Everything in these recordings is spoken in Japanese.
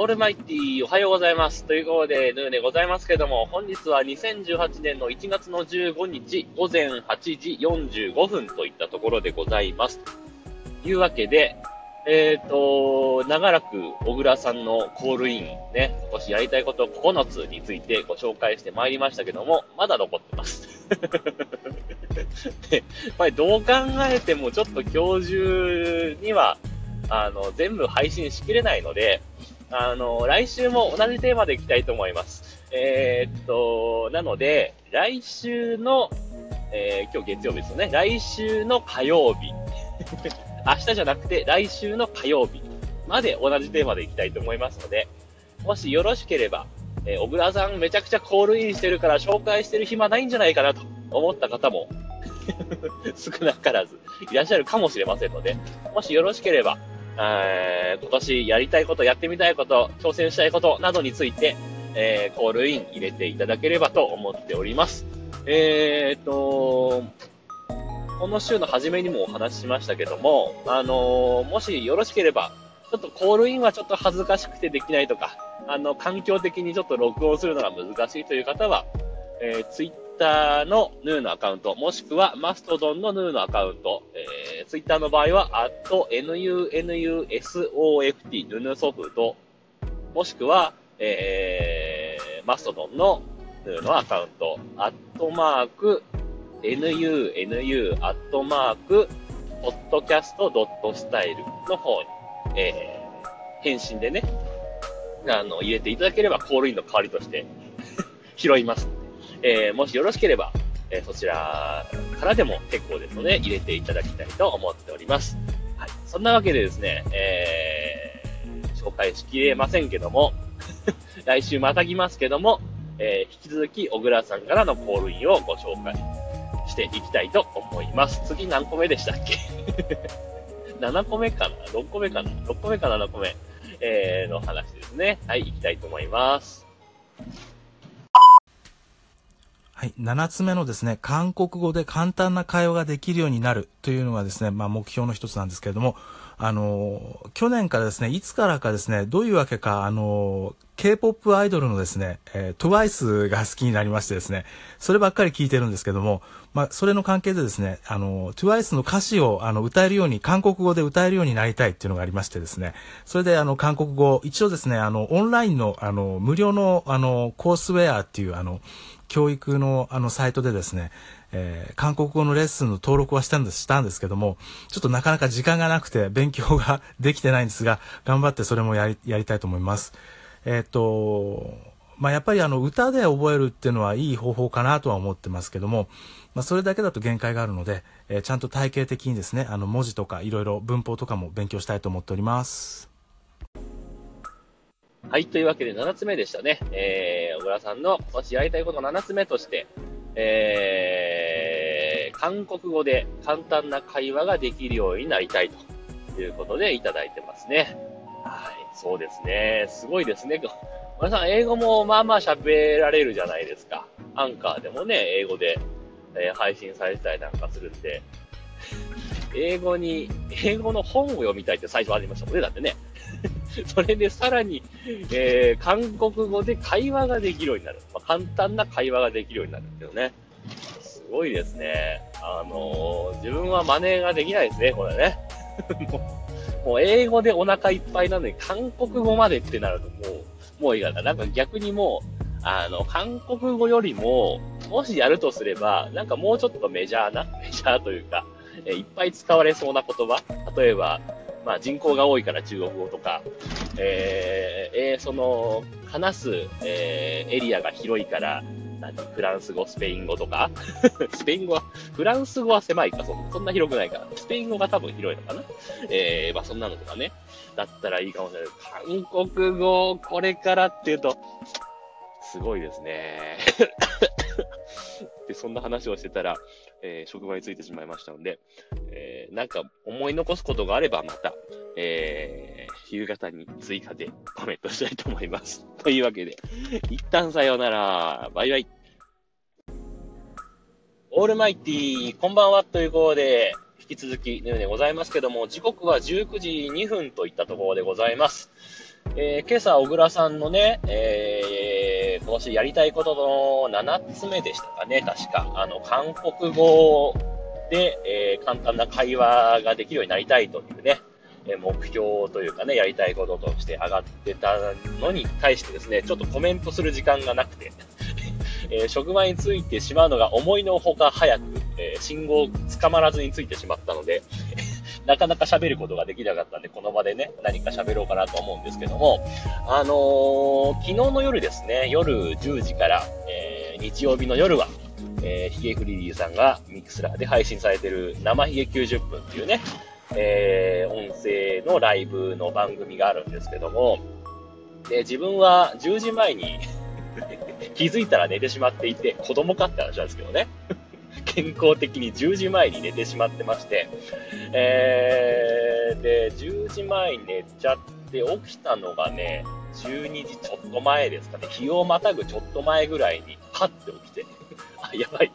オールマイティーおはようございます。ということで、ヌーでございますけども、本日は2018年の1月の15日午前8時45分といったところでございます。というわけで、えっ、ー、と、長らく小倉さんのコールインね、今年やりたいこと9つについてご紹介してまいりましたけども、まだ残ってます。で、これどう考えてもちょっと今日中には、あの、全部配信しきれないので、あの、来週も同じテーマでいきたいと思います。えー、っと、なので、来週の、えー、今日月曜日ですよね。来週の火曜日。明日じゃなくて、来週の火曜日まで同じテーマでいきたいと思いますので、もしよろしければ、えー、小倉さんめちゃくちゃコールインしてるから紹介してる暇ないんじゃないかなと思った方も 少なからずいらっしゃるかもしれませんので、もしよろしければ、えー、今年やりたいこと、やってみたいこと、挑戦したいことなどについて、えー、コールイン入れていただければと思っております。えー、っと、この週の初めにもお話ししましたけども、あのもしよろしければ、ちょっとコールインはちょっと恥ずかしくてできないとか、あの、環境的にちょっと録音するのが難しいという方は、えー、ツイッターのヌーのアカウント、もしくはマストドンのヌーのアカウント、えー、ツイッターの場合は、アット nunusoft、ヌヌソフト、もしくは、えー、マストドンのヌーのアカウント、アットマーク、nunu、アットマーク、ポッドキャストドットスタイルの方に、えー、返信でね、あの、入れていただければコールインの代わりとして 拾います。えー、もしよろしければ、えー、そちらからでも結構ですので、入れていただきたいと思っております。はい。そんなわけでですね、えー、紹介しきれませんけども、来週またぎますけども、えー、引き続き、小倉さんからのコールインをご紹介していきたいと思います。次何個目でしたっけ ?7 個目かな ?6 個目かな ?6 個目か7個目、えー、の話ですね。はい、行きたいと思います。はい。7つ目のですね、韓国語で簡単な会話ができるようになるというのがですね、まあ目標の一つなんですけれども、あの、去年からですね、いつからかですね、どういうわけか、あの、K-POP アイドルのですね、えー、TWICE が好きになりましてですね、そればっかり聞いてるんですけども、まあ、それの関係でですね、あの、TWICE の歌詞を、あの、歌えるように、韓国語で歌えるようになりたいっていうのがありましてですね、それで、あの、韓国語、一応ですね、あの、オンラインの、あの、無料の、あの、コースウェアっていう、あの、教育のあのサイトでですね、えー、韓国語のレッスンの登録はしたんです、したんですけども、ちょっとなかなか時間がなくて勉強ができてないんですが、頑張ってそれもやり、やりたいと思います。えっ、と、まあ、やっぱりあの歌で覚えるっていうのはいい方法かなとは思ってますけども、まあ、それだけだと限界があるので、えー、ちゃんと体系的にですね、あの文字とかいろいろ文法とかも勉強したいと思っております。はい、というわけで7つ目でしたね。えー、小倉さんの今年やりたいこと7つ目として、えー、韓国語で簡単な会話ができるようになりたいということでいただいてますね。はい、そうですね。すごいですね。小倉さん、英語もまあまあ喋られるじゃないですか。アンカーでもね、英語で、えー、配信されたりなんかするんで、英語に、英語の本を読みたいって最初ありましたもんね、だってね。それでさらに、えー、韓国語で会話ができるようになる。まあ、簡単な会話ができるようになるんですよね。すごいですね。あのー、自分は真似ができないですね、これね。もう、もう英語でお腹いっぱいなのに、韓国語までってなるともう、もういいかな。なんか逆にもう、あの、韓国語よりも、もしやるとすれば、なんかもうちょっとメジャーな、メジャーというか、えいっぱい使われそうな言葉例えば、まあ人口が多いから中国語とか、えー、えー、その、話す、えー、エリアが広いから、何フランス語、スペイン語とか スペイン語は、フランス語は狭いか、そそんな広くないから。スペイン語が多分広いのかなえー、まあそんなのとかね。だったらいいかもしれない。韓国語、これからっていうと、すごいですね。で、そんな話をしてたら、えー、職場についてしまいましたので、えー、なんか思い残すことがあればまた、えー、夕方に追加でコメントしたいと思います。というわけで、一旦さようなら。バイバイ。オールマイティーこんばんはということで、引き続きのようでございますけども、時刻は19時2分といったところでございます。えー、今朝、小倉さんのね、えー、今年やりたいことの7つ目でしたかね、確か。あの、韓国語で、えー、簡単な会話ができるようになりたいというね、え目標というかね、やりたいこととして上がってたのに対してですね、ちょっとコメントする時間がなくて、えー、職場についてしまうのが思いのほか早く、えー、信号捕まらずについてしまったので、なかなか喋ることができなかったんで、この場でね、何か喋ろうかなと思うんですけども、あのー、昨日の夜ですね、夜10時から、え、日曜日の夜は、えー、ヒゲフリリーさんがミクスラーで配信されてる生ヒゲ90分っていうね、えー、音声のライブの番組があるんですけども、で、自分は10時前に 気づいたら寝てしまっていて、子供かって話なんですけどね。健康的に10時前に寝てしまってまして、えー、で、10時前に寝ちゃって起きたのがね、12時ちょっと前ですかね、日をまたぐちょっと前ぐらいに、パッて起きて、あ、やばい、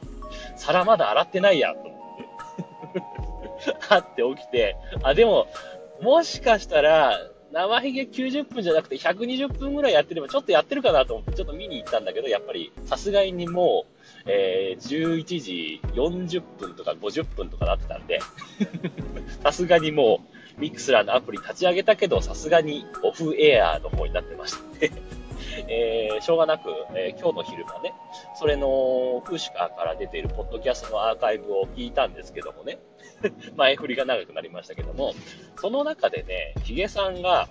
皿まだ洗ってないや、と思って、パッて起きて、あ、でも、もしかしたら、生ひげ90分じゃなくて120分ぐらいやってればちょっとやってるかなと思ってちょっと見に行ったんだけど、やっぱりさすがにもう、えー、11時40分とか50分とかなってたんで、さすがにもう、ミックスラーのアプリ立ち上げたけど、さすがにオフエアの方になってましてえー、しょうがなく、えー、今日の昼間ね、それの、クーシカーから出ているポッドキャストのアーカイブを聞いたんですけどもね、前振りが長くなりましたけども、その中でね、ヒゲさんが、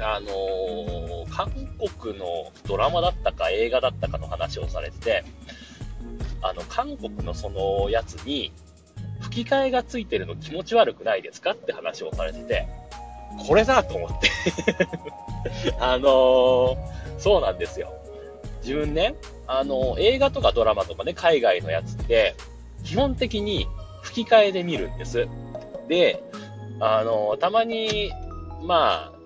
あのー、韓国のドラマだったか映画だったかの話をされてて、あの、韓国のそのやつに、吹き替えがついてるの気持ち悪くないですかって話をされてて、これだと思って あのー、そうなんですよ。自分ね、あのー、映画とかドラマとかね、海外のやつって、基本的に吹き替えで見るんです。で、あのー、たまに、まあ、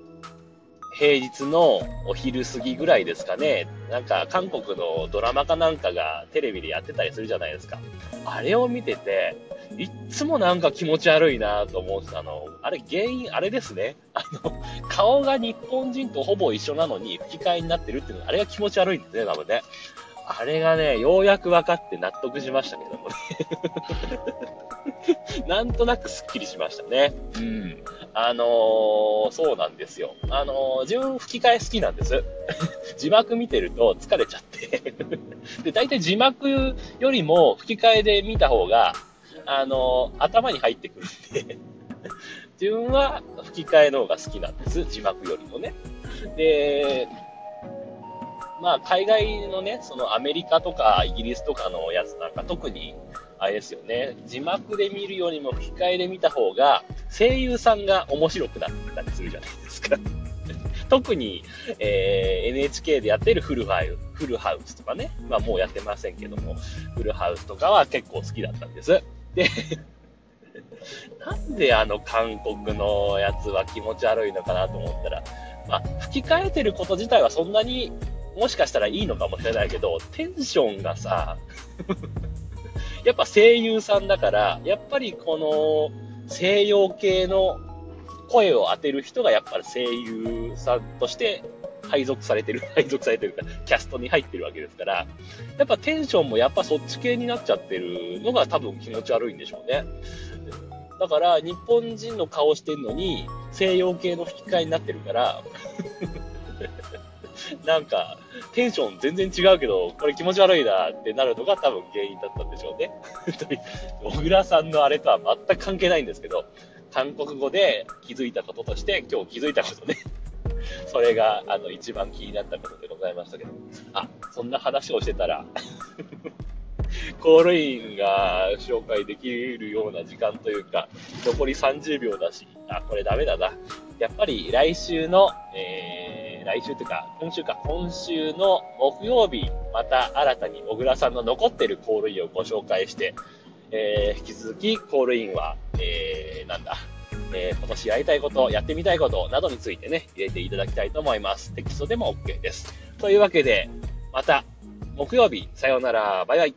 平日のお昼過ぎぐらいですかね、なんか韓国のドラマかなんかがテレビでやってたりするじゃないですか。あれを見てて、いっつもなんか気持ち悪いなと思ってたの。あれ原因、あれですね。あの、顔が日本人とほぼ一緒なのに吹き替えになってるっていうのあれが気持ち悪いんですね、多分ね。あれがね、ようやく分かって納得しましたけどもね。なんとなくスッキリしましたね。うん。あのー、そうなんですよ。あのー、自分吹き替え好きなんです。字幕見てると疲れちゃってで、大体字幕よりも吹き替えで見た方が、あの、頭に入ってくるんで自分は吹き替えの方が好きなんです。字幕よりもね。で、まあ、海外のね、そのアメリカとかイギリスとかのやつなんか特に、あれですよね、字幕で見るよりも吹き替えで見た方が、声優さんが面白くなったりするじゃないですか。特に、えー、NHK でやってるフルハウフルハウスとかね、まあもうやってませんけども、フルハウスとかは結構好きだったんです。で、なんであの韓国のやつは気持ち悪いのかなと思ったら、まあ、吹き替えてること自体はそんなにもしかしたらいいのかもしれないけど、テンションがさ、やっぱ声優さんだから、やっぱりこの西洋系の声を当てる人がやっぱり声優さんとして配属されてる、配属されてるか、キャストに入ってるわけですから、やっぱテンションもやっぱそっち系になっちゃってるのが多分気持ち悪いんでしょうね。だから日本人の顔してんのに西洋系の吹き替えになってるから なんか、テンション全然違うけど、これ気持ち悪いなってなるのが多分原因だったんでしょうね。小倉さんのあれとは全く関係ないんですけど、韓国語で気づいたこととして、今日気づいたことね。それが、あの、一番気になったことでございましたけど。あ、そんな話をしてたら コールインが紹介できるような時間というか、残り30秒だし、あ、これダメだな。やっぱり来週の、えー、来週というか、今週か、今週の木曜日、また新たに小倉さんの残ってるコールインをご紹介して、えー、引き続きコールインは、えー、なんだ、えー、今年やりたいこと、やってみたいことなどについてね、入れていただきたいと思います。テキストでも OK です。というわけで、また木曜日、さようなら、バイバイ。